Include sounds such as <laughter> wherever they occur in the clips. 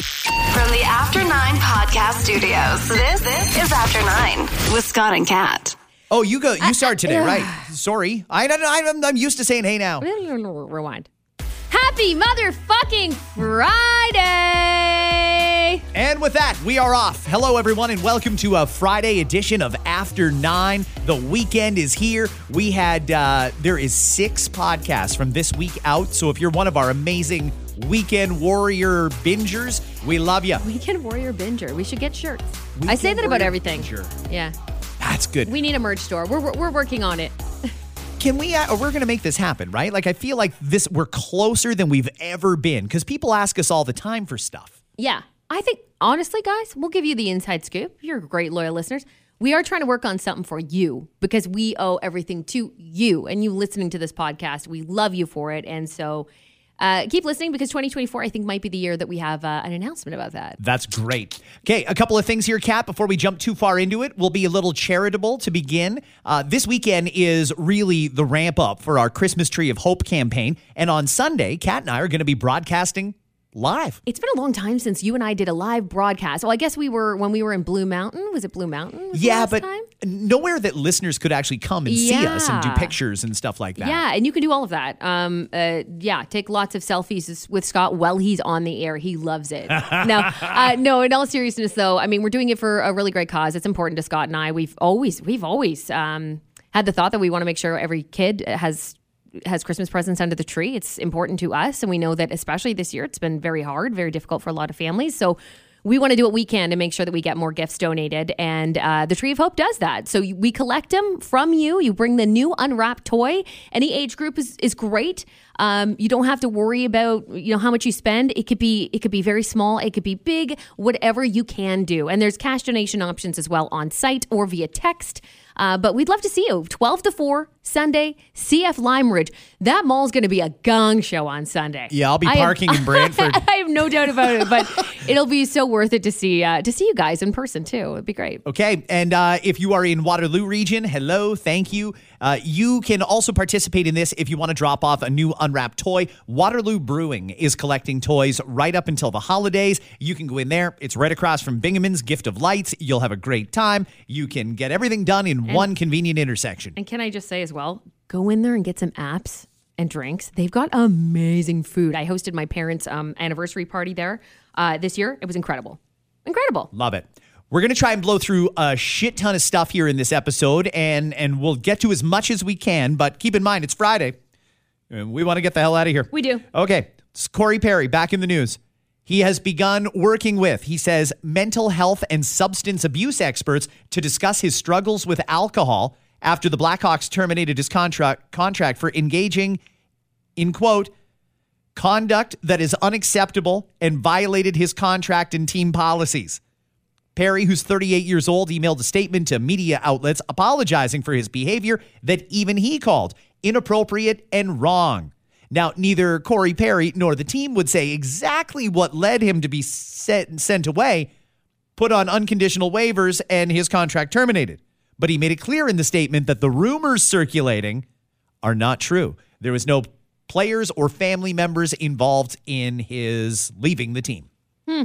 From the After Nine Podcast Studios, this, this is After Nine with Scott and Kat. Oh, you go. You start uh, today, right? Sorry, I don't. I'm, I'm used to saying "Hey now." Rewind. Happy motherfucking Friday! And with that, we are off. Hello, everyone, and welcome to a Friday edition of After Nine. The weekend is here. We had uh, there is six podcasts from this week out. So if you're one of our amazing weekend warrior bingers, we love you. Weekend Warrior Binger. We should get shirts. I say that about everything. Yeah. That's good. We need a merch store. We're, we're, we're working on it. Can we? Uh, we're going to make this happen, right? Like I feel like this. We're closer than we've ever been because people ask us all the time for stuff. Yeah. I think, honestly, guys, we'll give you the inside scoop. You're great, loyal listeners. We are trying to work on something for you because we owe everything to you and you listening to this podcast. We love you for it. And so uh, keep listening because 2024, I think, might be the year that we have uh, an announcement about that. That's great. Okay, a couple of things here, Kat, before we jump too far into it. We'll be a little charitable to begin. Uh, this weekend is really the ramp up for our Christmas Tree of Hope campaign. And on Sunday, Kat and I are going to be broadcasting live. It's been a long time since you and I did a live broadcast. Well, I guess we were when we were in Blue Mountain. Was it Blue Mountain? Yeah, but time? nowhere that listeners could actually come and see us and do pictures and stuff like that. Yeah, and you can do all of that. Um, uh, yeah, take lots of selfies with Scott while he's on the air. He loves it. <laughs> no, uh, no. In all seriousness, though, I mean, we're doing it for a really great cause. It's important to Scott and I. We've always, we've always um, had the thought that we want to make sure every kid has has Christmas presents under the tree. It's important to us, and we know that especially this year, it's been very hard, very difficult for a lot of families. So. We want to do what we can to make sure that we get more gifts donated, and uh, the Tree of Hope does that. So we collect them from you. You bring the new unwrapped toy. Any age group is, is great. Um, you don't have to worry about you know how much you spend. It could be it could be very small. It could be big. Whatever you can do, and there's cash donation options as well on site or via text. Uh, but we'd love to see you. 12 to 4, Sunday, CF Lime Ridge. That mall's going to be a gong show on Sunday. Yeah, I'll be parking in Brantford. <laughs> I have no doubt about it, but it'll be so worth it to see uh, to see you guys in person too. It'd be great. Okay, and uh, if you are in Waterloo region, hello, thank you. Uh, you can also participate in this if you want to drop off a new unwrapped toy. Waterloo Brewing is collecting toys right up until the holidays. You can go in there. It's right across from Bingemans Gift of Lights. You'll have a great time. You can get everything done in one convenient intersection. And can I just say as well, go in there and get some apps and drinks. They've got amazing food. I hosted my parents' um, anniversary party there uh, this year. It was incredible, incredible. Love it. We're going to try and blow through a shit ton of stuff here in this episode, and and we'll get to as much as we can. But keep in mind, it's Friday, and we want to get the hell out of here. We do. Okay, it's Corey Perry back in the news. He has begun working with, he says, mental health and substance abuse experts to discuss his struggles with alcohol after the Blackhawks terminated his contract contract for engaging in quote conduct that is unacceptable and violated his contract and team policies. Perry, who's 38 years old, emailed a statement to media outlets apologizing for his behavior that even he called inappropriate and wrong. Now, neither Corey Perry nor the team would say exactly what led him to be set, sent away, put on unconditional waivers, and his contract terminated. But he made it clear in the statement that the rumors circulating are not true. There was no players or family members involved in his leaving the team. Hmm.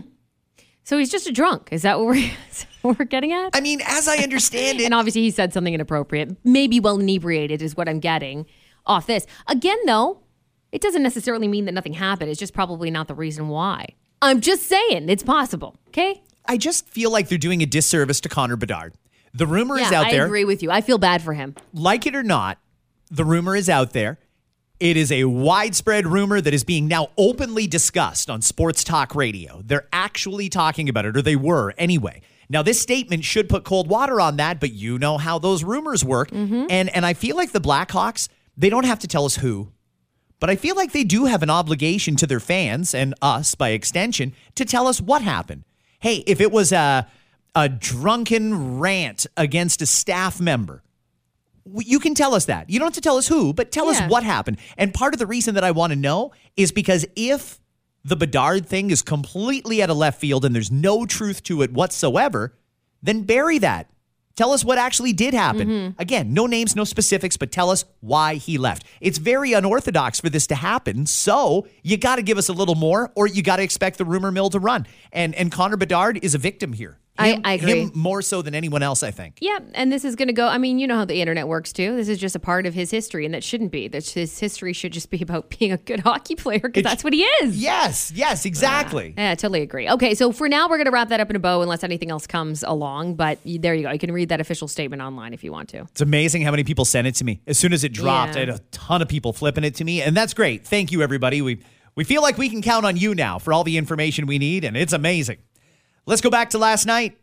So he's just a drunk. Is that what we're, <laughs> is that what we're getting at? I mean, as I understand it, and obviously he said something inappropriate. Maybe well inebriated is what I'm getting off this. Again, though, it doesn't necessarily mean that nothing happened. It's just probably not the reason why. I'm just saying it's possible. Okay. I just feel like they're doing a disservice to Connor Bedard. The rumor is out I there. I agree with you. I feel bad for him. Like it or not, the rumor is out there. It is a widespread rumor that is being now openly discussed on sports talk radio. They're actually talking about it, or they were anyway. Now, this statement should put cold water on that, but you know how those rumors work. Mm-hmm. And and I feel like the Blackhawks, they don't have to tell us who, but I feel like they do have an obligation to their fans and us by extension to tell us what happened. Hey, if it was a a drunken rant against a staff member, you can tell us that. You don't have to tell us who, but tell Yeah. us what happened. And part of the reason that I want to know is because if the Bedard thing is completely out of left field and there's no truth to it whatsoever, then bury that. Tell us what actually did happen. Mm-hmm. Again, no names, no specifics, but tell us why he left. It's very unorthodox for this to happen. So you got to give us a little more, or you got to expect the rumor mill to run. And and Connor Bedard is a victim here. I- Him- I agree. Him more so than anyone else, I think. Yeah, and this is going to go. I mean, you know how the internet works too. This is just a part of his history, and that shouldn't be. That his history should just be about <laughs> being a good hockey player because that's what he is. Yes, yes, exactly. Yeah, I totally agree. Okay, so for now, we're going to wrap that up in a bow unless anything else comes along. But there you go. You can read that official statement online if you want to. It's amazing how many people sent it to me. As soon as it dropped, Yeah. I had a ton of people flipping it to me, and that's great. Thank you, everybody. We we feel like we can count on you now for all the information we need, and it's amazing. Let's go back to last night.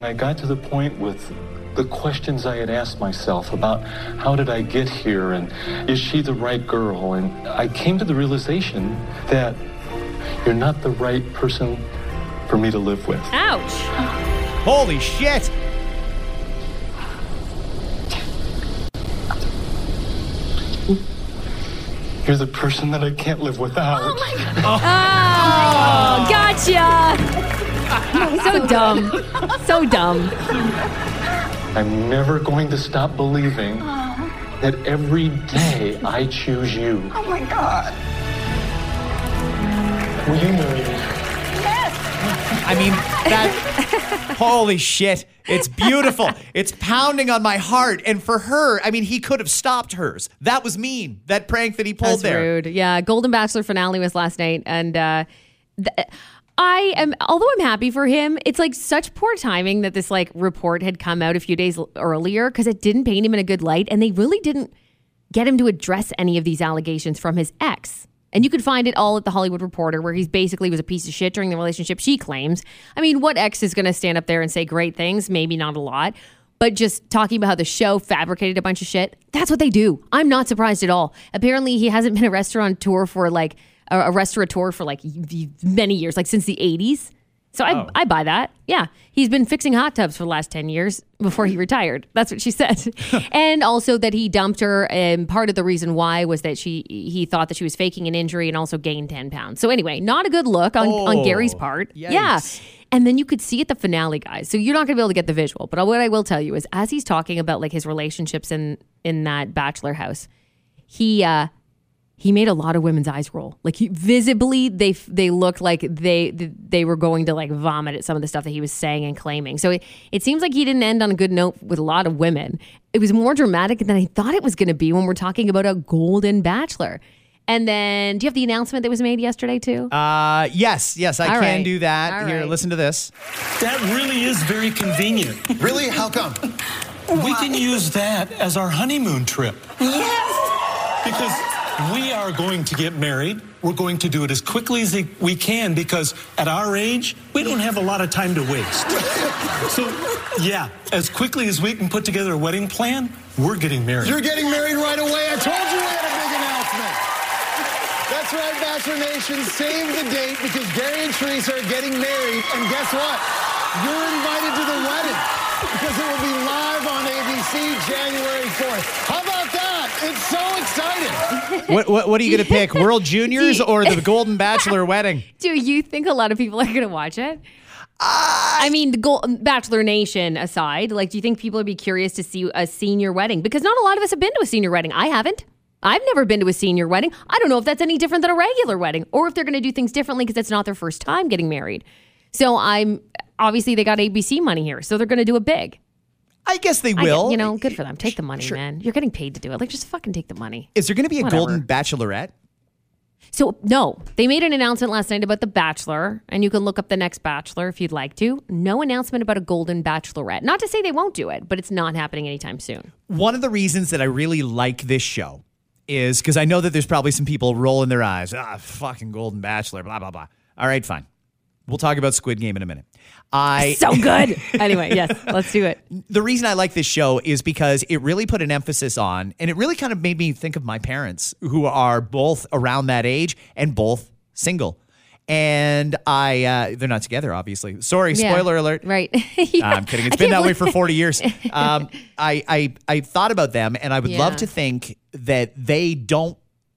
I got to the point with the questions I had asked myself about how did I get here and is she the right girl? And I came to the realization that you're not the right person for me to live with. Ouch! Holy shit! You're the person that I can't live without. Oh, my god! Oh, gotcha. <laughs> so dumb. So dumb. I'm never going to stop believing that every day I choose you. Oh my God. Will you marry me? I mean, that. holy shit. It's beautiful. It's pounding on my heart. And for her, I mean, he could have stopped hers. That was mean. That prank that he pulled That's there. rude. Yeah, Golden Bachelor finale was last night, and uh, th- I am. Although I'm happy for him, it's like such poor timing that this like report had come out a few days earlier because it didn't paint him in a good light, and they really didn't get him to address any of these allegations from his ex. And you could find it all at the Hollywood Reporter, where he's basically was a piece of shit during the relationship she claims. I mean, what ex is going to stand up there and say great things? Maybe not a lot, but just talking about how the show fabricated a bunch of shit. That's what they do. I'm not surprised at all. Apparently, he hasn't been a restaurateur for like a, a restaurateur for like many years, like since the 80s. So I, I buy that. Yeah. He's been fixing hot tubs for the last 10 years before he retired. That's what she said. <laughs> and also that he dumped her. And part of the reason why was that she he thought that she was faking an injury and also gained 10 pounds. So anyway, not a good look on, on Oh, Gary's part. Yeah. And then you could see at the finale, guys. So you're not going to be able to get the visual, but what I will tell you is, as he's talking about like his relationships in in that bachelor house, he uh he made a lot of women's eyes roll. Like he visibly, they they looked like they they were going to like vomit at some of the stuff that he was saying and claiming. So it, it seems like he didn't end on a good note with a lot of women. It was more dramatic than I thought it was going to be when we're talking about a golden bachelor. And then, do you have the announcement that was made yesterday too? Uh, yes, yes, I All can right. do that. All Here, right. listen to this. That really is very convenient. <laughs> Really? How come? We can use that as our honeymoon trip Yes. because we are going to get married. We're going to do it as quickly as we can because at our age, we don't have a lot of time to waste. So, yeah, as quickly as we can put together a wedding plan, we're getting married. You're getting married right away. I told you we had a big announcement. That's right, Bachelor Nation. Save the date because Gary and Theresa are getting married. And guess what? You're invited to the wedding because it will be live on ABC January 4th. How about that? It's so exciting. What, what, what are you going to pick? <laughs> World Juniors or the Golden Bachelor <laughs> wedding? Do you think a lot of people are going to watch it? Uh, I mean, the Gold, Bachelor Nation aside, like, do you think people would be curious to see a senior wedding? Because not a lot of us have been to a senior wedding. I haven't. I've never been to a senior wedding. I don't know if that's any different than a regular wedding or if they're going to do things differently because it's not their first time getting married. So I'm obviously they got ABC money here, so they're going to do it big. I guess they get- will. you know, good for them. Take the money, Sure. man. You're getting paid to do it. Like, just fucking take the money. Is there going to be a Whatever. Golden Bachelorette? So no, they made an announcement last night about the Bachelor, and you can look up the next Bachelor if you'd like to. No announcement about a Golden Bachelorette. Not to say they won't do it, but it's not happening anytime soon. One of the reasons that I really like this show is because I know that there's probably some people rolling their eyes. Ah, fucking Golden Bachelor, blah, blah, blah. All right, fine. We'll talk about Squid Game in a minute. I <laughs> So good. <laughs> anyway, yes, let's do it. the reason I like this show is because it really put an emphasis on, and it really kind of made me think of my parents who are both around that age and both single. And I, uh, they're not together, obviously. Sorry, Yeah. spoiler alert. Right. Uh, <laughs> I'm kidding. It's been that way for 40 years. Um, I, I, I thought about them, and I would love to think that they don't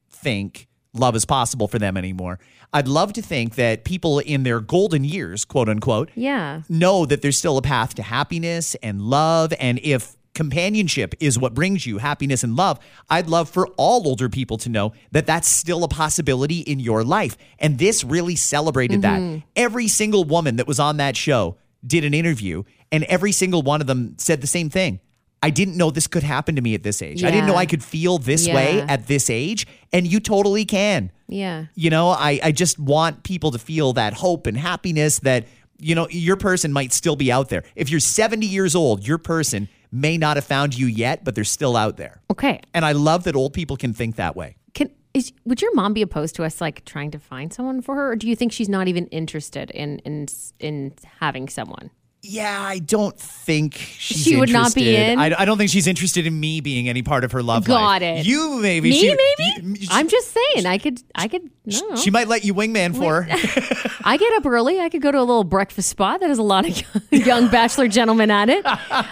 think love is possible for them anymore. I'd love to think that people in their golden years, quote unquote, Yeah. know that there's still a path to happiness and love. And if companionship is what brings you happiness and love, I'd love for all older people to know that that's still a possibility in your life. And this really celebrated that. Mm-hmm. Every single woman that was on that show did an interview, and every single one of them said the same thing. I didn't know this could happen to me at this age. I didn't know I could feel this way at this age, and you totally can. Yeah. You know, I, I just want people to feel that hope and happiness that, you know, your person might still be out there. If you're 70 years old, your person may not have found you yet, but they're still out there. Okay. And I love that old people can think that way. Can is would your mom be opposed to us like trying to find someone for her, or do you think she's not even interested in in in having someone? Yeah, I don't think she's She would not be in? I, I don't think she's interested in me being any part of her love life. Got it. You maybe. Me, She- maybe. you- I'm just saying. I could. I could. No. She might let you wingman for her. <laughs> I get up early. I could go to a little breakfast spot that has a lot of <laughs> young bachelor gentlemen at it.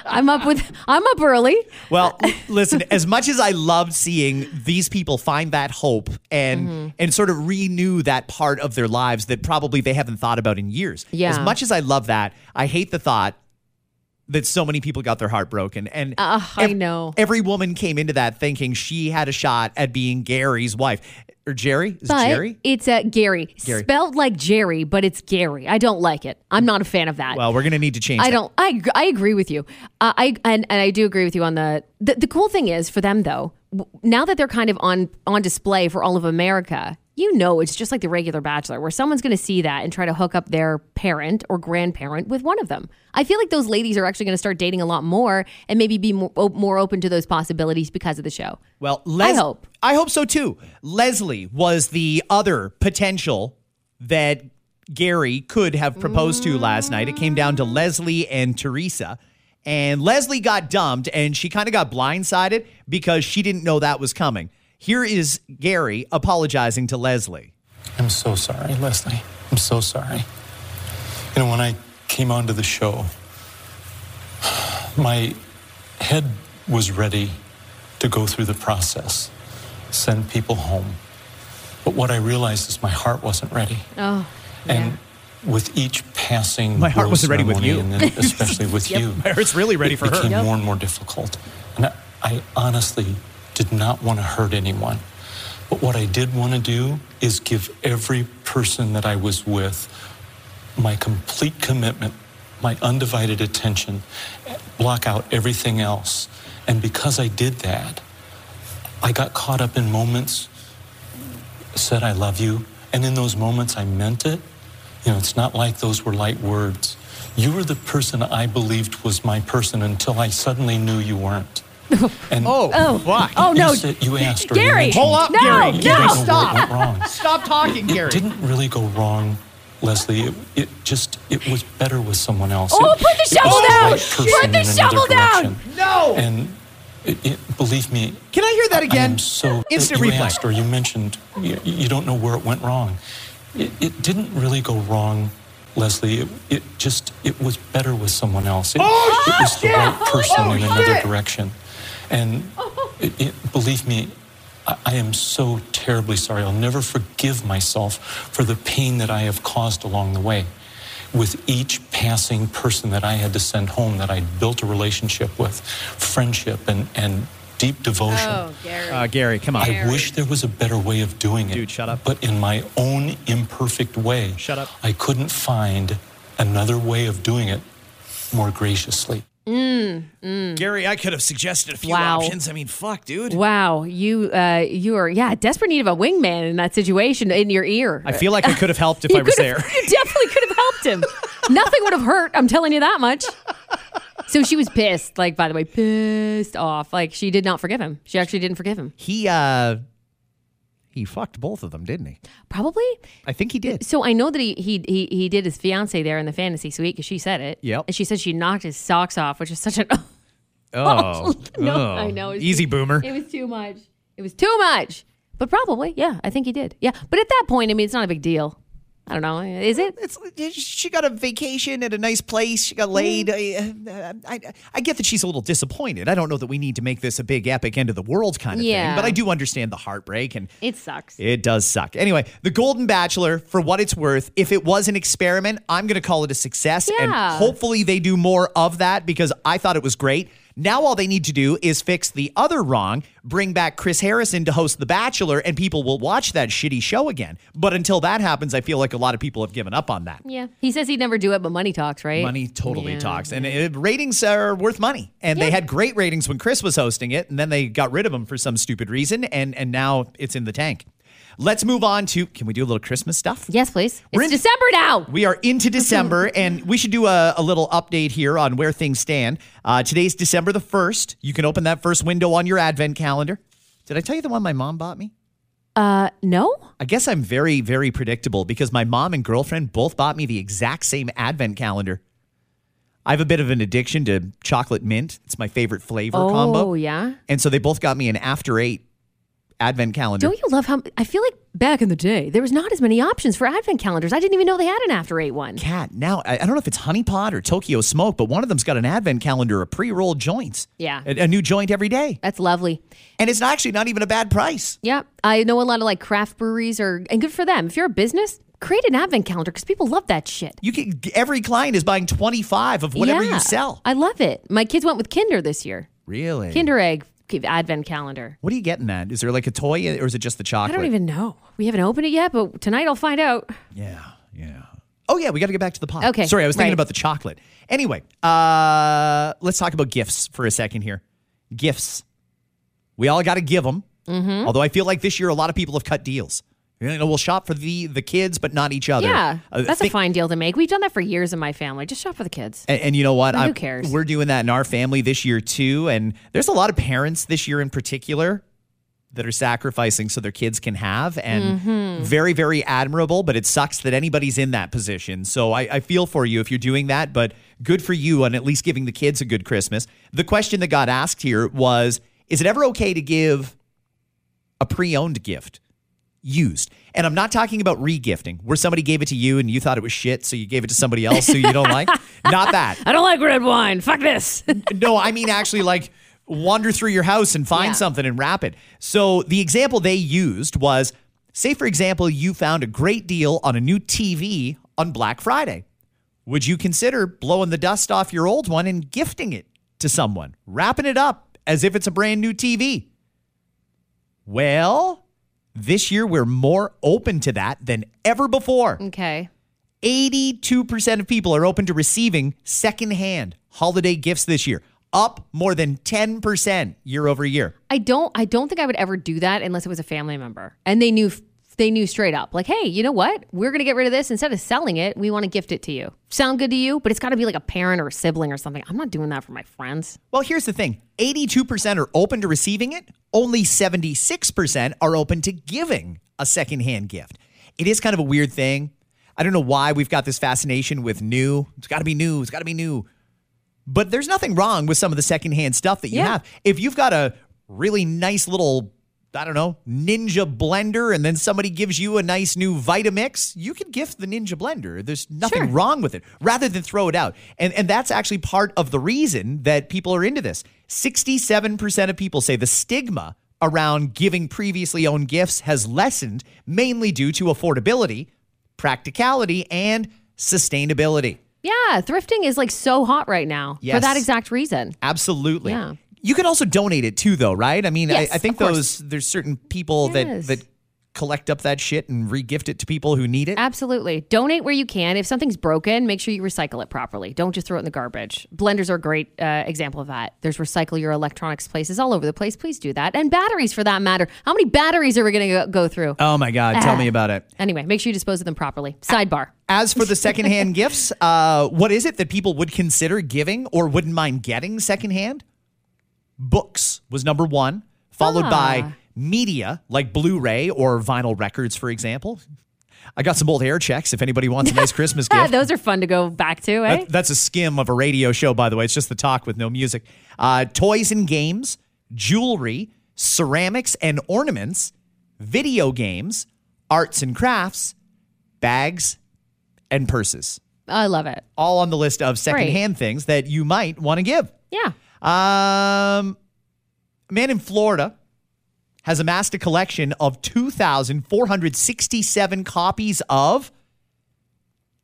I'm up with. I'm up early. Well, listen, as much as I loved seeing these people find that hope and Mm-hmm. and sort of renew that part of their lives that probably they haven't thought about in years. Yeah. As much as I love that, I hate the thought that so many people got their heart broken and Ugh, I know. every woman came into that thinking she had a shot at being Gary's wife or Jerry is it But Jerry it's uh, Gary, Gary. spelled like Jerry, but it's Gary. I don't like it. I'm not a fan of that. well we're gonna need to change I that. don't. I I agree with you. Uh, I and, and I do agree with you on the, the the cool thing is for them though. Now that they're kind of on on display for all of America, you know it's just like the regular Bachelor, where someone's going to see that and try to hook up their parent or grandparent with one of them. I feel like those ladies are actually going to start dating a lot more and maybe be more, more open to those possibilities because of the show. Well, Les- I hope. I hope so too. Leslie was the other potential that Gary could have proposed to last night. It came down to Leslie and Theresa. And Leslie got dumped and she kind of got blindsided because she didn't know that was coming. Here is Gary apologizing to Leslie. I'm so sorry, Leslie. I'm so sorry. You know, when I came onto the show, my head was ready to go through the process, send people home. But what I realized is my heart wasn't ready. Oh, And with each passing My heart wasn't ready with you. and <laughs> especially with you, It's really ready it for her. became more and more difficult. And I, I honestly did not want to hurt anyone. But what I did want to do is give every person that I was with my complete commitment, my undivided attention, block out everything else. And because I did that, I got caught up in moments, said I love you, and in those moments I meant it. You know, it's not like those were light words. You were the person I believed was my person until I suddenly knew you weren't. And Oh, why? oh you no, said- you asked you Gary, Hold up, no, Gary. You Gary, no, stop. Stop talking, Gary. It didn't really go wrong, Leslie. It, it just it was better with someone else. Oh, It- put the shovel down! right Put the shovel down! No! And it, it, believe me, Can I hear that again? I am so Instant you replay. asked or you mentioned you, you don't know where it went wrong. It, it didn't really go wrong, Leslie. It, it just it was better with someone else. It, Oh, it was the shit! right person Oh, in another shit! direction. And it, it, believe me, I, I am so terribly sorry. I'll never forgive myself for the pain that I have caused along the way. With each passing person that I had to send home that I'd built a relationship with, friendship and, and deep devotion. Oh, Gary. Uh, Gary, come on. I wish there was a better way of doing it. Dude, shut up. But in my own imperfect way, Shut up. I couldn't find another way of doing it more graciously. Gary, I could have suggested a few Wow. options. I mean, fuck, dude. Wow, you uh, you are yeah desperate need of a wingman in that situation in your ear. I feel like I could have helped if <laughs> I was there. You definitely could have helped him. Nothing would have hurt. I'm telling you that much. So she was pissed. Like by the way, pissed off. Like she did not forgive him. She actually didn't forgive him. He uh he fucked both of them, didn't he? Probably. I think he did. So I know that he he he, he did his fiance there in the fantasy suite because she said it. Yep. And she said she knocked his socks off, which is such an <laughs> Oh, <laughs> no. oh. I know. It's Easy boomer. It was too much. It was too much. But probably, yeah, I think he did. Yeah. But at that point, I mean, it's not a big deal. I don't know. Is it? It's she got a vacation at a nice place. She got laid. Mm. I, uh, I, I get that she's a little disappointed. I don't know that we need to make this a big epic end of the world kind of Yeah. thing, but I do understand the heartbreak and It sucks. it does suck. Anyway, The Golden Bachelor, for what it's worth, if it was an experiment, I'm going to call it a success. And hopefully they do more of that because I thought it was great. Now, all they need to do is fix the other wrong, bring back Chris Harrison to host The Bachelor, and people will watch that shitty show again. But until that happens, I feel like a lot of people have given up on that. Yeah. He says he'd never do it, but money talks, right? Money totally Yeah. talks. And uh, ratings are worth money. And they had great ratings when Chris was hosting it, and then they got rid of him for some stupid reason, and, and now it's in the tank. Let's move on to can we do a little Christmas stuff? Yes, please. We're It's in- December now. We are into December, <laughs> and we should do a, a little update here on where things stand. Uh, today's December the 1st. You can open that first window on your advent calendar. Did I tell you the one my mom bought me? Uh, no. I guess I'm very, very predictable because my mom and girlfriend both bought me the exact same advent calendar. I have a bit of an addiction to chocolate mint. It's my favorite flavor Oh, combo. Oh, yeah. And so they both got me an after eight advent calendar. Don't you love how I feel like back in the day there was not as many options for advent calendars. I didn't even know they had an after eight one. Kat. Now, I, I don't know if it's Honey Pot or Tokyo Smoke, but one of them's got an advent calendar of pre rolled joints. Yeah. A, a new joint every day. That's lovely. And it's actually not even a bad price. Yeah, I know a lot of like craft breweries are, and good for them. If you're a business, create an advent calendar because people love that shit. You can every client is buying 25 of whatever Yeah. you sell. I love it. My kids went with Kinder this year. Really? Kinder Egg advent calendar. What are you getting that? Is there like a toy or is it just the chocolate? I don't even know. We haven't opened it yet, but tonight I'll find out. Yeah, yeah. Oh yeah, we got to get back to the pot. Okay, Sorry, I was thinking right. about the chocolate. Anyway, uh, let's talk about gifts for a second here. Gifts. We all got to give them. Mm-hmm. Although I feel like this year a lot of people have cut deals. You know, we'll shop for the the kids, but not each other. Yeah, Uh, that's think- a fine deal to make. We've done that for years in my family. Just shop for the kids. And, and you know what? Who I'm- cares? We're doing that in our family this year too. And there's a lot of parents this year in particular that are sacrificing so their kids can have. And Mm-hmm. very, very admirable. But it sucks that anybody's in that position. So I, I feel for you if you're doing that. But good for you on at least giving the kids a good Christmas. The question that got asked here was Is it ever okay to give a pre owned gift? Used. And I'm not talking about regifting, where somebody gave it to you and you thought it was shit, so you gave it to somebody else who you don't like. <laughs> Not that. I don't like red wine. Fuck this. <laughs> No, I mean actually like wander through your house and find Yeah. something and wrap it. So the example they used was say, for example, you found a great deal on a new TV on Black Friday. Would you consider blowing the dust off your old one and gifting it to someone, wrapping it up as if it's a brand new TV? Well, this year we're more open to that than ever before. okay. 82% of people are open to receiving secondhand holiday gifts this year, up more than 10% year over year. I don't. I don't think I would ever do that unless it was a family member and they knew. They knew straight up, like, hey, you know what? We're gonna get rid of this. Instead of selling it, we want to gift it to you. Sound good to you? But it's got to be like a parent or a sibling or something. I'm not doing that for my friends. Well, here's the thing 82% are open to receiving it, only 76% are open to giving a secondhand gift. It is kind of a weird thing. I don't know why we've got this fascination with new. It's got to be new. It's got to be new. But there's nothing wrong with some of the secondhand stuff that you Yeah. have. If you've got a really nice little, I don't know, Ninja blender, and then somebody gives you a nice new Vitamix, you can gift the Ninja blender. There's nothing Sure. wrong with it, rather than throw it out. And and that's actually part of the reason that people are into this. 67% of people say the stigma around giving previously owned gifts has lessened, mainly due to affordability, practicality, and sustainability. Yeah, thrifting is like so hot right now for that exact reason. Absolutely. Yeah. You can also donate it too, though, right? I mean, Yes, I, I think those there's certain people Yes. that that collect up that shit and regift it to people who need it. Absolutely. Donate where you can. If something's broken, make sure you recycle it properly. Don't just throw it in the garbage. Blenders are a great uh, example of that. There's recycle your electronics places all over the place. Please do that. And batteries for that matter. How many batteries are we going to go through? Oh my God, tell Ah. me about it. Anyway, make sure you dispose of them properly. Sidebar. As for the secondhand gifts, uh, what is it that people would consider giving or wouldn't mind getting secondhand? Books was number one, followed Ah. by media like Blu-ray or vinyl records, for example. I got some old air checks if anybody wants a nice <laughs> Christmas gift. those are fun to go back to, eh? That- that's a skim of a radio show, by the way. It's just the talk with no music. Uh, toys and games, jewelry, ceramics and ornaments, video games, arts and crafts, bags, and purses. I love it. All on the list of secondhand things that you might want to give. Yeah. Um, a man in Florida has amassed a collection of 2,467 copies of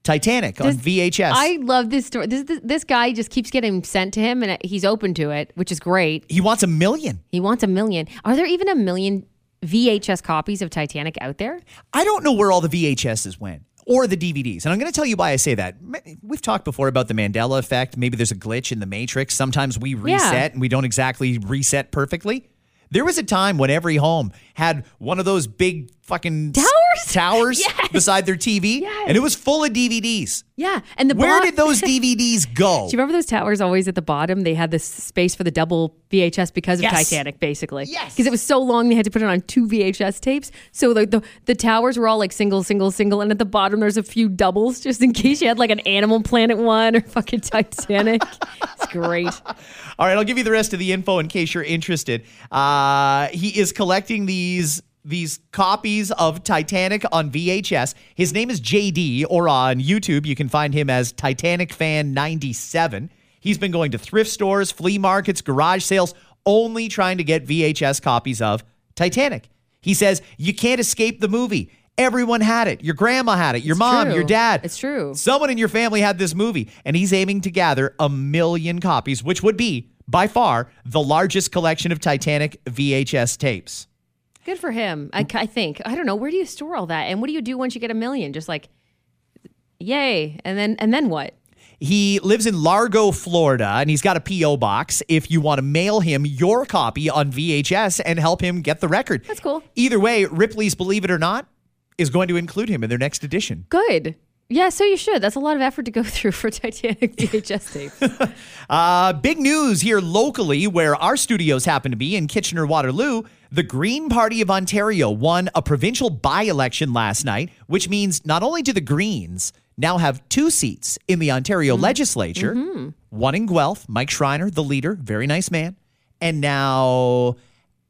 Titanic on VHS. I love this story. This, this this guy just keeps getting sent to him, and he's open to it, which is great. he wants a million. He wants a million. Are there even a million VHS copies of Titanic out there? I don't know where all the VHSs went or the DVDs. And I'm going to tell you why I say that. We've talked before about the Mandela effect. Maybe there's a glitch in the matrix. Sometimes we reset and we don't exactly reset perfectly. There was a time when every home had one of those big fucking Towers? <laughs> towers Yes. beside their TV, Yes. and it was full of DVDs. Yeah, and the Where bo- did those <laughs> DVDs go? Do you remember those towers always at the bottom? They had this space for the double VHS because of Yes. Titanic, basically. Yes. Because it was so long, they had to put it on two VHS tapes. So the, the the towers were all like single, single, single, and at the bottom there's a few doubles just in case you had like an Animal Planet one or fucking Titanic. <laughs> it's great. All right, I'll give you the rest of the info in case you're interested. Uh, he is collecting these these copies of Titanic on VHS. His name is JD, or on YouTube you can find him as Titanic Fan 97. He's been going to thrift stores, flea markets, garage sales, only trying to get VHS copies of Titanic. He says you can't escape the movie. Everyone had it. Your grandma had it. Your mom, true. your dad. It's true. Someone in your family had this movie, and he's aiming to gather a million copies, which would be, by far, the largest collection of Titanic VHS tapes. Good for him. I, mm. I think. I don't know. Where do you store all that? And what do you do once you get a million? Just like, yay. And then and then what? He lives in Largo, Florida, and he's got a P.O. box if you want to mail him your copy on VHS and help him get the record. That's cool. Either way, Ripley's Believe It or Not is going to include him in their next edition. Good. Yeah, so you should. That's a lot of effort to go <laughs> through for Titanic VHS <laughs> tapes. Uh, big news here locally, where our studios happen to be in Kitchener Waterloo. The Green Party of Ontario won a provincial by election last night, which means not only do the Greens now have two seats in the Ontario legislature, one in Guelph, Mike Schreiner, the leader, very nice man, and now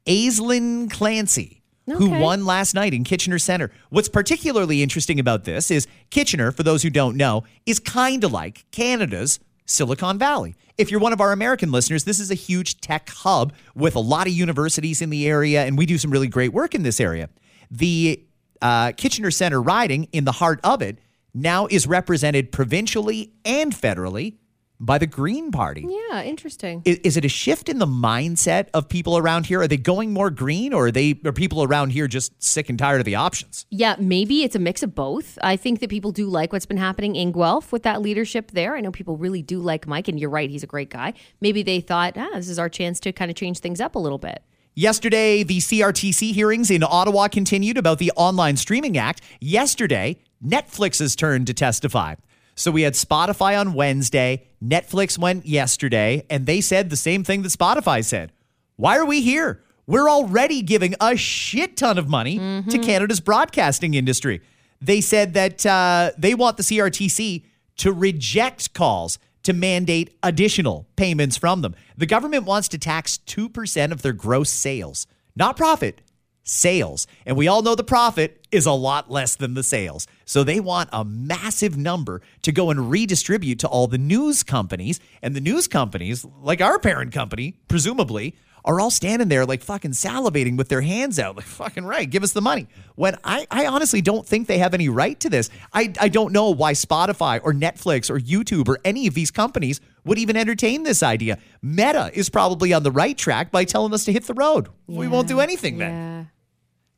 Aislinn Clancy. Who won last night in Kitchener Center? What's particularly interesting about this is Kitchener, for those who don't know, is kind of like Canada's Silicon Valley. If you're one of our American listeners, this is a huge tech hub with a lot of universities in the area, and we do some really great work in this area. The uh, Kitchener Center riding in the heart of it now is represented provincially and federally by the Green Party. yeah, interesting. Is, is it a shift in the mindset of people around here? Are they going more green, or are they are people around here just sick and tired of the options? Yeah, maybe it's a mix of both. I think that people do like what's been happening in Guelph with that leadership there. I know people really do like Mike, and you're right, he's a great guy. Maybe they thought, ah, this is our chance to kind of change things up a little bit. Yesterday, the CRTC hearings in Ottawa continued about the Online Streaming Act. Yesterday, Netflix's turn to testify. So we had Spotify on Wednesday, Netflix went yesterday, and they said the same thing that Spotify said. Why are we here? We're already giving a shit ton of money to Canada's broadcasting industry. They said that uh, they want the CRTC to reject calls to mandate additional payments from them. The government wants to tax 2% of their gross sales, not profit, sales. And we all know the profit is a lot less than the sales. So they want a massive number to go and redistribute to all the news companies. And the news companies, like our parent company, presumably, are all standing there like fucking salivating with their hands out, like fucking right, give us the money. When I, I honestly don't think they have any right to this. I, I don't know why Spotify or Netflix or YouTube or any of these companies would even entertain this idea. Meta is probably on the right track by telling us to hit the road. We won't do anything then. Yeah. I'm,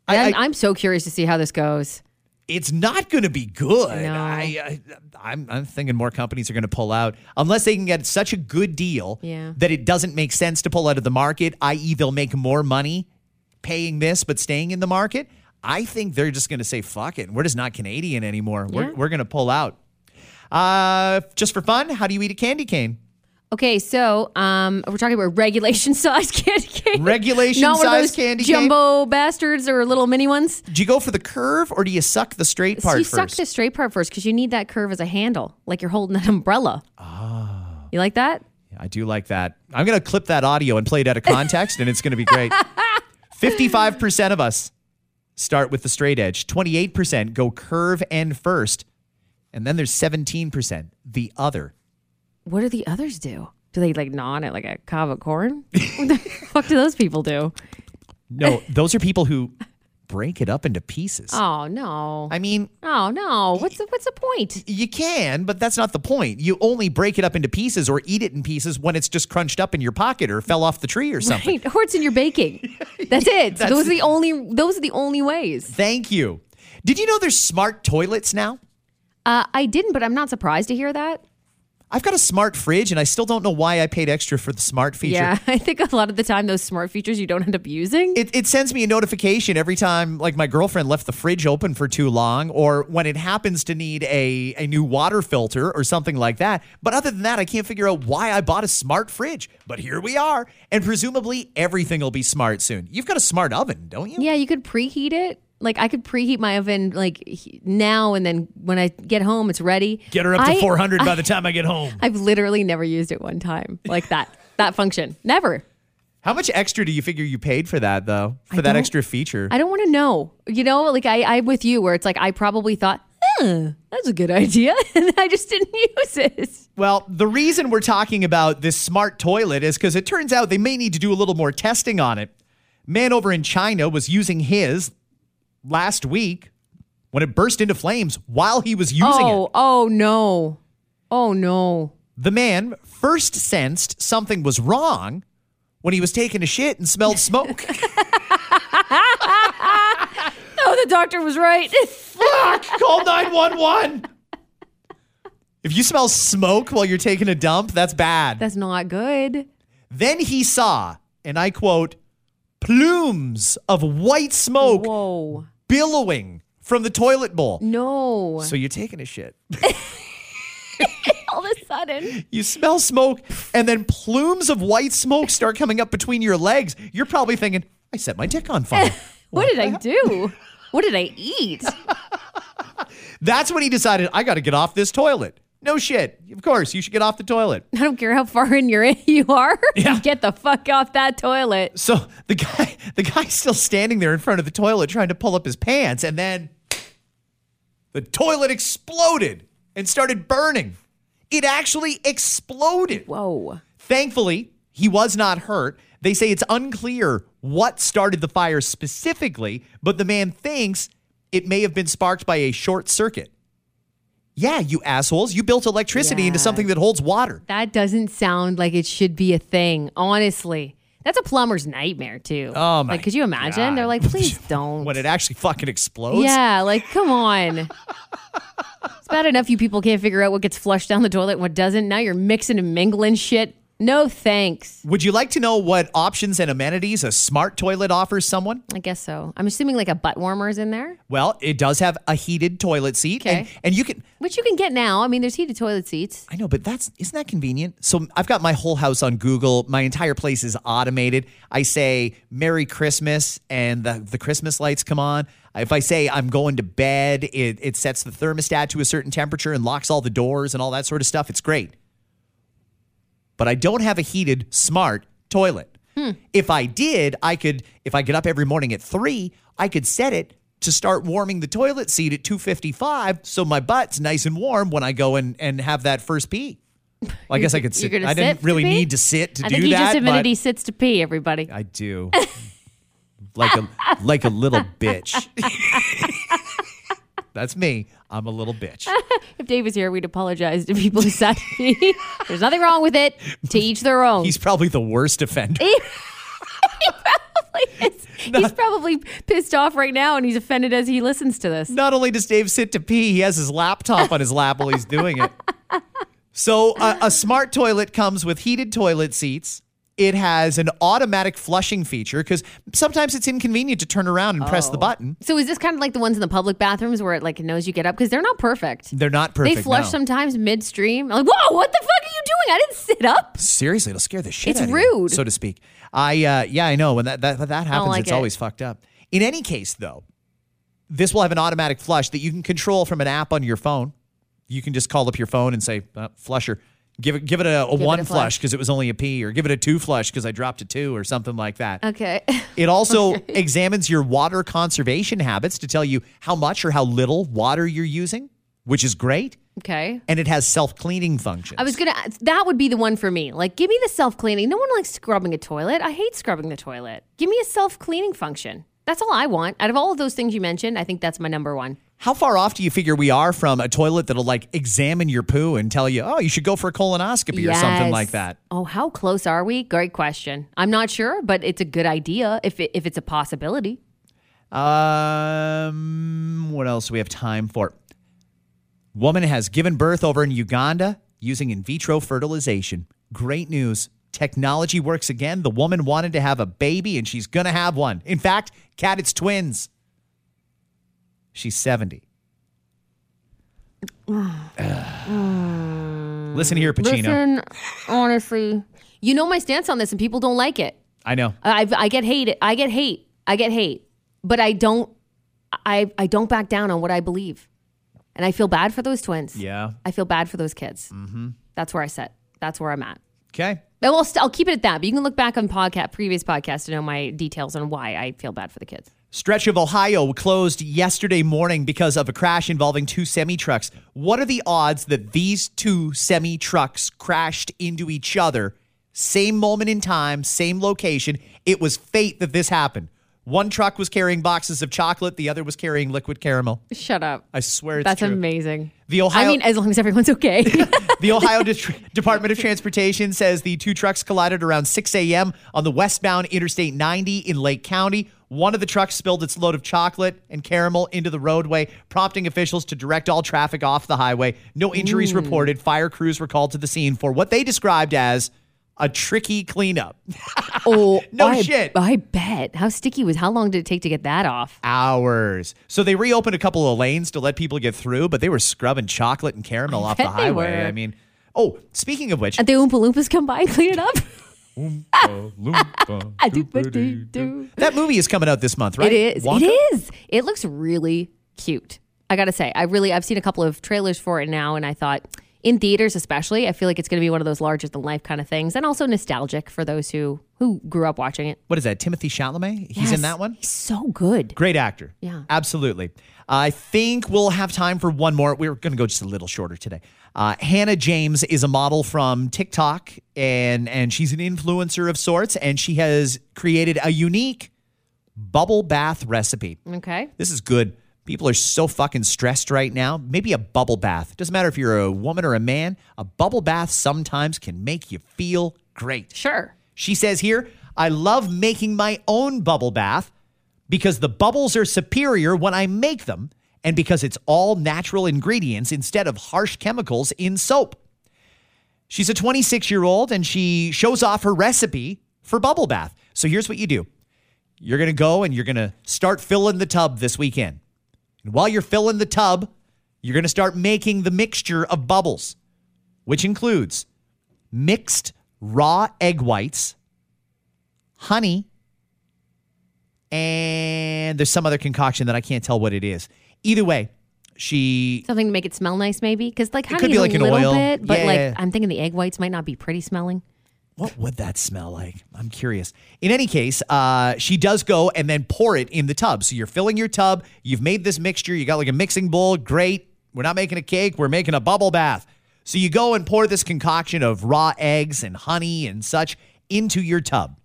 I- I'm so curious to see how this goes. It's not going to be good. No. I, I, I'm, I'm thinking more companies are going to pull out unless they can get such a good deal Yeah. that it doesn't make sense to pull out of the market, i.e., they'll make more money paying this but staying in the market. I think they're just going to say, fuck it. We're just not Canadian anymore. Yeah. We're, we're going to pull out. Uh, just for fun, how do you eat a candy cane? Okay, so um, we're talking about regulation <laughs> size candy cane. Regulation Not one of size those candy cane? jumbo bastards or little mini ones. Do you go for the curve or do you suck the straight So part you first? suck the straight part first because you need that curve as a handle, like you're holding an umbrella. Oh. You like that? I do like that. I'm going to clip that audio and play it out of context, and it's going to be great. <laughs> 55% of us start with the straight edge, 28% go curve and first, and then there's 17% the other. What do the others do? Do they like gnaw on it like a cob of corn? <laughs> what the fuck do those people do? No, those are people who break it up into pieces. Oh no. I mean, oh no. What's the what's the point? you can, but that's not the point. You only break it up into pieces or eat it in pieces when it's just crunched up in your pocket or fell off the tree or something. Right. Or it's in your baking. <laughs> That's it. That's- those are the only those are the only ways. Thank you. Did you know there's smart toilets now? Uh, I didn't, but I'm not surprised to hear that. I've got a smart fridge and I still don't know why I paid extra for the smart feature. Yeah, <laughs> I think a lot of the time those smart features you don't end up using. It, it sends me a notification every time like my girlfriend left the fridge open for too long or when it happens to need a, a new water filter or something like that. But other than that, I can't figure out why I bought a smart fridge. But here we are. And presumably everything will be smart soon. You've got a smart oven, don't you? yeah, you could preheat it. Like I could preheat my oven like now, and then when I get home, it's ready. Get her up to I- 400 by <laughs> the time I get home. I've literally never used it one time like that. <laughs> that function, never. How much extra do you figure you paid for that though? For I that extra feature? I don't want to know. You know, like I, I'm with you, where it's like I probably thought, huh, that's a good idea, <laughs> and I just didn't use it. Well, the reason we're talking about this smart toilet is because it turns out they may need to do a little more testing on it. Man over in China was using his last week when it burst into flames while he was using Oh, it. oh no, oh no. The man first sensed something was wrong when he was taking a shit and smelled smoke. <laughs> Oh, the doctor was right. Fuck! Call 911. If you smell smoke while you're taking a dump, that's bad. That's not good. Then he saw, and I quote, plumes of white smoke Whoa, billowing from the toilet bowl. no. So you're taking a shit. <laughs> All of a sudden, You smell smoke, and then plumes of white smoke start coming up between your legs. You're probably thinking, I set my dick on fire. <laughs> what did I do? What did I eat? <laughs> That's when he decided, I got to get off this toilet. No shit. Of course, you should get off the toilet. <laughs> I don't care how far in you're <laughs> you are. <laughs> Yeah. Get the fuck off that toilet. So the guy, the guy's still standing there in front of the toilet trying to pull up his pants, and then the toilet exploded and started burning. It actually exploded. Whoa. Thankfully, he was not hurt. They say it's unclear what started the fire specifically, but the man thinks it may have been sparked by a short circuit. Yeah, you assholes. You built electricity into something that holds water. That doesn't sound like it should be a thing, honestly. That's a plumber's nightmare, too. Oh, my Like, could you imagine? God. They're like, <laughs> please don't. When it actually fucking explodes. Yeah, like, come on. it's bad enough you people can't figure out what gets flushed down the toilet and what doesn't. Now you're mixing and mingling shit. No thanks. Would you like to know what options and amenities a smart toilet offers someone? I guess so. I'm assuming like a butt warmer is in there, Well, it does have a heated toilet seat. And, and you can which you can get now. I mean, there's heated toilet seats. I know, but that's isn't that convenient? So I've got my whole house on Google. My entire place is automated. I say Merry Christmas and the, the Christmas lights come on. If I say I'm going to bed, it, it sets the thermostat to a certain temperature and locks all the doors and all that sort of stuff. It's great. But I don't have a heated smart toilet. Hmm. If I did, I could, if I get up every morning at three, I could set it to start warming the toilet seat at 255 so my butt's nice and warm when I go and, and have that first pee. <laughs> Well, I guess I could sit. I didn't sit really need to sit to I do think he just admitted he sits to pee, everybody. I do. <laughs> like a like a little bitch. <laughs> That's me. I'm a little bitch. <laughs> If Dave was here, we'd apologize to people who <laughs> sat. There's nothing wrong with it. To each their own. He's probably the worst offender. <laughs> It's- he's probably pissed off right now and he's offended as he listens to this. Not only does Dave sit to pee, he has his laptop on his lap while he's doing it. So, a, a smart toilet comes with heated toilet seats. It has an automatic flushing feature because sometimes it's inconvenient to turn around and press the button. So is this kind of like the ones in the public bathrooms where it like knows you get up because they're not perfect. They're not perfect. they flush no. sometimes midstream. I'm like, whoa, what the fuck are you doing? I didn't sit up. Seriously, it'll scare the shit It's out of you, rude. so to speak. I uh, yeah, I know when that that, that happens, like it's it. always fucked up. In any case, though, this will have an automatic flush that you can control from an app on your phone. You can just call up your phone and say uh, flusher. Give it give it a, a it a one flush. because it was only a P, or give it a two flush because I dropped a two, or something like that. Okay. <laughs> It also examines your water conservation habits to tell you how much or how little water you're using, which is great. okay. And it has self cleaning functions. I was gonna. That would be the one for me. Like, give me the self cleaning. No one likes scrubbing a toilet. I hate scrubbing the toilet. Give me a self cleaning function. That's all I want. Out of all of those things you mentioned, I think that's my number one. How far off do you figure we are from a toilet that'll like examine your poo and tell you, oh, you should go for a colonoscopy or something like that? Oh, how close are we? Great question. I'm not sure, but it's a good idea if it, if it's a possibility. Um, what else do we have time for? Woman has given birth over in Uganda using in vitro fertilization. Great news. Technology works again. The woman wanted to have a baby and she's going to have one. In fact, Kat, it's twins. She's 70. <sighs> Listen here, Pacino. Listen, honestly, you know my stance on this, and people don't like it. I know. I I get hate. I get hate. I get hate. But I don't. I I don't back down on what I believe, and I feel bad for those twins. Yeah. I feel bad for those kids. Mm-hmm. That's where I sit. That's where I'm at. Okay. But I'll, st- I'll keep it at that. But you can look back on podcast, previous podcast to know my details on why I feel bad for the kids. Stretch of Ohio closed yesterday morning because of a crash involving two semi trucks. What are the odds that these two semi trucks crashed into each other? Same moment in time, same location. It was fate that this happened. One truck was carrying boxes of chocolate, the other was carrying liquid caramel. Shut up. I swear it's That's true. amazing. The Ohio- I mean, as long as everyone's okay. <laughs> The Ohio <laughs> Dis- Department of Transportation says the two trucks collided around 6 a.m. on the westbound Interstate 90 in Lake County. One of the trucks spilled its load of chocolate and caramel into the roadway, prompting officials to direct all traffic off the highway. No injuries reported. Fire crews were called to the scene for what they described as a tricky cleanup. <laughs> oh, No I, shit. I bet. How sticky was? How long did it take to get that off? Hours. So they reopened a couple of lanes to let people get through, but they were scrubbing chocolate and caramel off the highway. I mean, oh, speaking of which, And the Oompa Loompas come by and clean it up. <laughs> I do, but do, do. that movie is coming out this month, right? It is. Wonka? It is. It looks really cute. I gotta say, I really I've seen a couple of trailers for it now, and I thought in theaters especially, I feel like it's gonna be one of those larger than life kind of things, and also nostalgic for those who who grew up watching it. What is that? Timothée Chalamet? He's in that one? He's so good. Great actor. Yeah. Absolutely. I think we'll have time for one more. We're going to go just a little shorter today. Uh, Hannah James is a model from TikTok, and and she's an influencer of sorts, and she has created a unique bubble bath recipe. Okay. This is good. People are so fucking stressed right now. Maybe a bubble bath. Doesn't matter if you're a woman or a man. A bubble bath sometimes can make you feel great. Sure. She says here, I love making my own bubble bath because the bubbles are superior when I make them and because it's all natural ingredients instead of harsh chemicals in soap. She's a 26 year old and she shows off her recipe for bubble bath. So here's what you do you're going to go and you're going to start filling the tub this weekend. And while you're filling the tub, you're going to start making the mixture of bubbles, which includes mixed raw egg whites, honey, and there's some other concoction that I can't tell what it is. Either way, she Something to make it smell nice, maybe. Because like honey could be is like a an little oil. bit, but Yeah. like I'm thinking the egg whites might not be pretty smelling. What would that smell like? I'm curious. In any case, uh, she does go and then pour it in the tub. So you're filling your tub. You've made this mixture. You got like a mixing bowl. Great. We're not making a cake. We're making a bubble bath. So you go and pour this concoction of raw eggs and honey and such into your tub.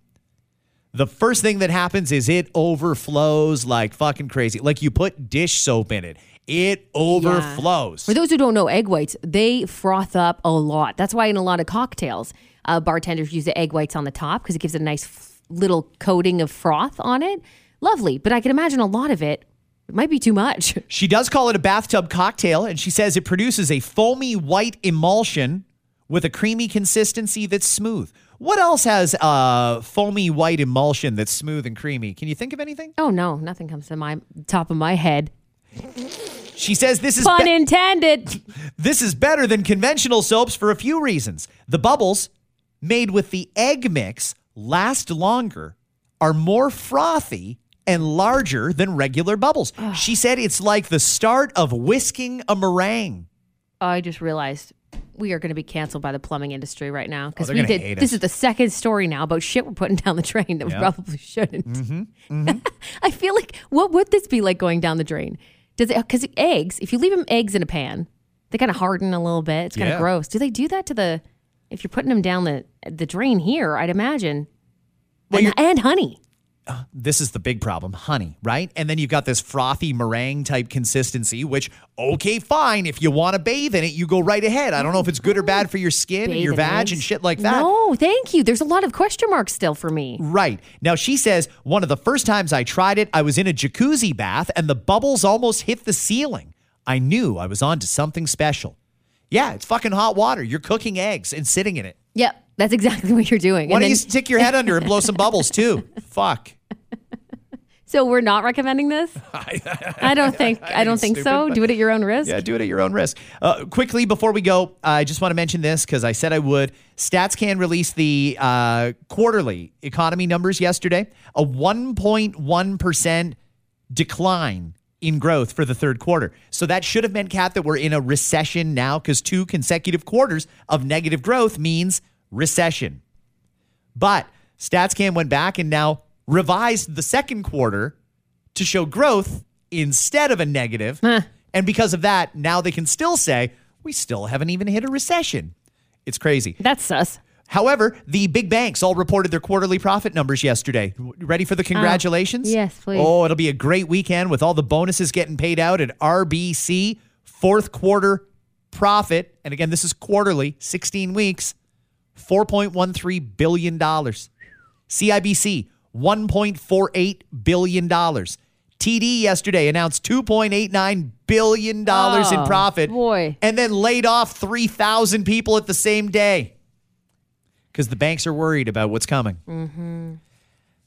The first thing that happens is it overflows like fucking crazy. Like you put dish soap in it, it overflows. For those who don't know egg whites, they froth up a lot. That's why in a lot of cocktails, uh, bartenders use the egg whites on the top because it gives it a nice f- little coating of froth on it. Lovely, but I can imagine a lot of it. It might be too much. <laughs> She does call it a bathtub cocktail, and she says it produces a foamy white emulsion with a creamy consistency that's smooth. What else has a foamy white emulsion that's smooth and creamy? Can you think of anything? Oh no, nothing comes to my top of my head. She says this is Pun be- intended. <laughs> this is better than conventional soaps for a few reasons. The bubbles made with the egg mix last longer, are more frothy, and larger than regular bubbles. She said it's like the start of whisking a meringue. I just realized we are going to be canceled by the plumbing industry right now because they're we did. This is the second story now about shit we're putting down the drain that we probably shouldn't. <laughs> Mm-hmm. I feel like what would this be like going down the drain? Does it because eggs? If you leave them eggs in a pan, they kind of harden a little bit. It's kind of Yeah. gross. Do they do that to the? If you're putting them down the the drain here, I'd imagine. and, and honey. Uh, this is the big problem honey, right? And then you've got this frothy meringue type consistency, which, okay, fine. If you want to bathe in it, you go right ahead. I don't know if it's good or bad for your skin and your Bathe vag eggs. and shit like that. No, thank you. There's a lot of question marks still for me. Right. Now, she says one of the first times I tried it, I was in a jacuzzi bath and the bubbles almost hit the ceiling. I knew I was onto something special. Yeah, it's fucking hot water. You're cooking eggs and sitting in it. Yep, that's exactly <laughs> what you're doing. Why And don't you stick your head under and blow some bubbles too? <laughs> Fuck. so we're not recommending this. <laughs> I don't think. I, don't think stupid, so. Do it at your own risk. Yeah, do it at your own risk. Uh, quickly, before we go, I just want to mention this because I said I would. StatsCan released the uh, quarterly economy numbers yesterday. A 1.1% decline in growth for the third quarter. So that should have meant, Kat, that we're in a recession now because two consecutive quarters of negative growth means recession. But StatsCan went back and now revised the second quarter to show growth instead of a negative. And because of that, now they can still say, we still haven't even hit a recession. It's crazy. That's sus. However, the big banks all reported their quarterly profit numbers yesterday. Ready for the oh, congratulations? yes, please. Oh, it'll be a great weekend with all the bonuses getting paid out at RBC. Fourth quarter profit, and again, this is quarterly, 16 weeks, $4.13 billion. CIBC, $1.48 billion. TD yesterday announced $2.89 billion in Oh, profit. boy. And then laid off 3,000 people at the same day because the banks are worried about what's coming. Mm-hmm.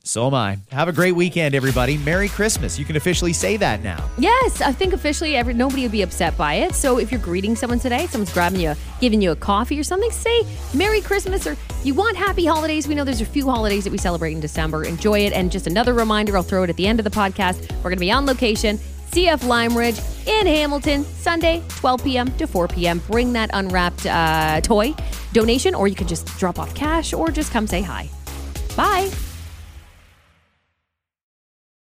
So am I. Have a great weekend, everybody. Merry Christmas. You can officially say that now. Yes, I think officially every nobody would be upset by it. So if you're greeting someone today, someone's grabbing you, giving you a coffee or something, say Merry Christmas or you want happy holidays. We know there's a few holidays that we celebrate in December. Enjoy it. And just another reminder, I'll throw it at the end of the podcast. We're going to be on location, CF Limeridge in Hamilton, Sunday, 12 p.m. to 4 p.m. Bring that unwrapped uh, toy donation, or you can just drop off cash or just come say hi. Bye.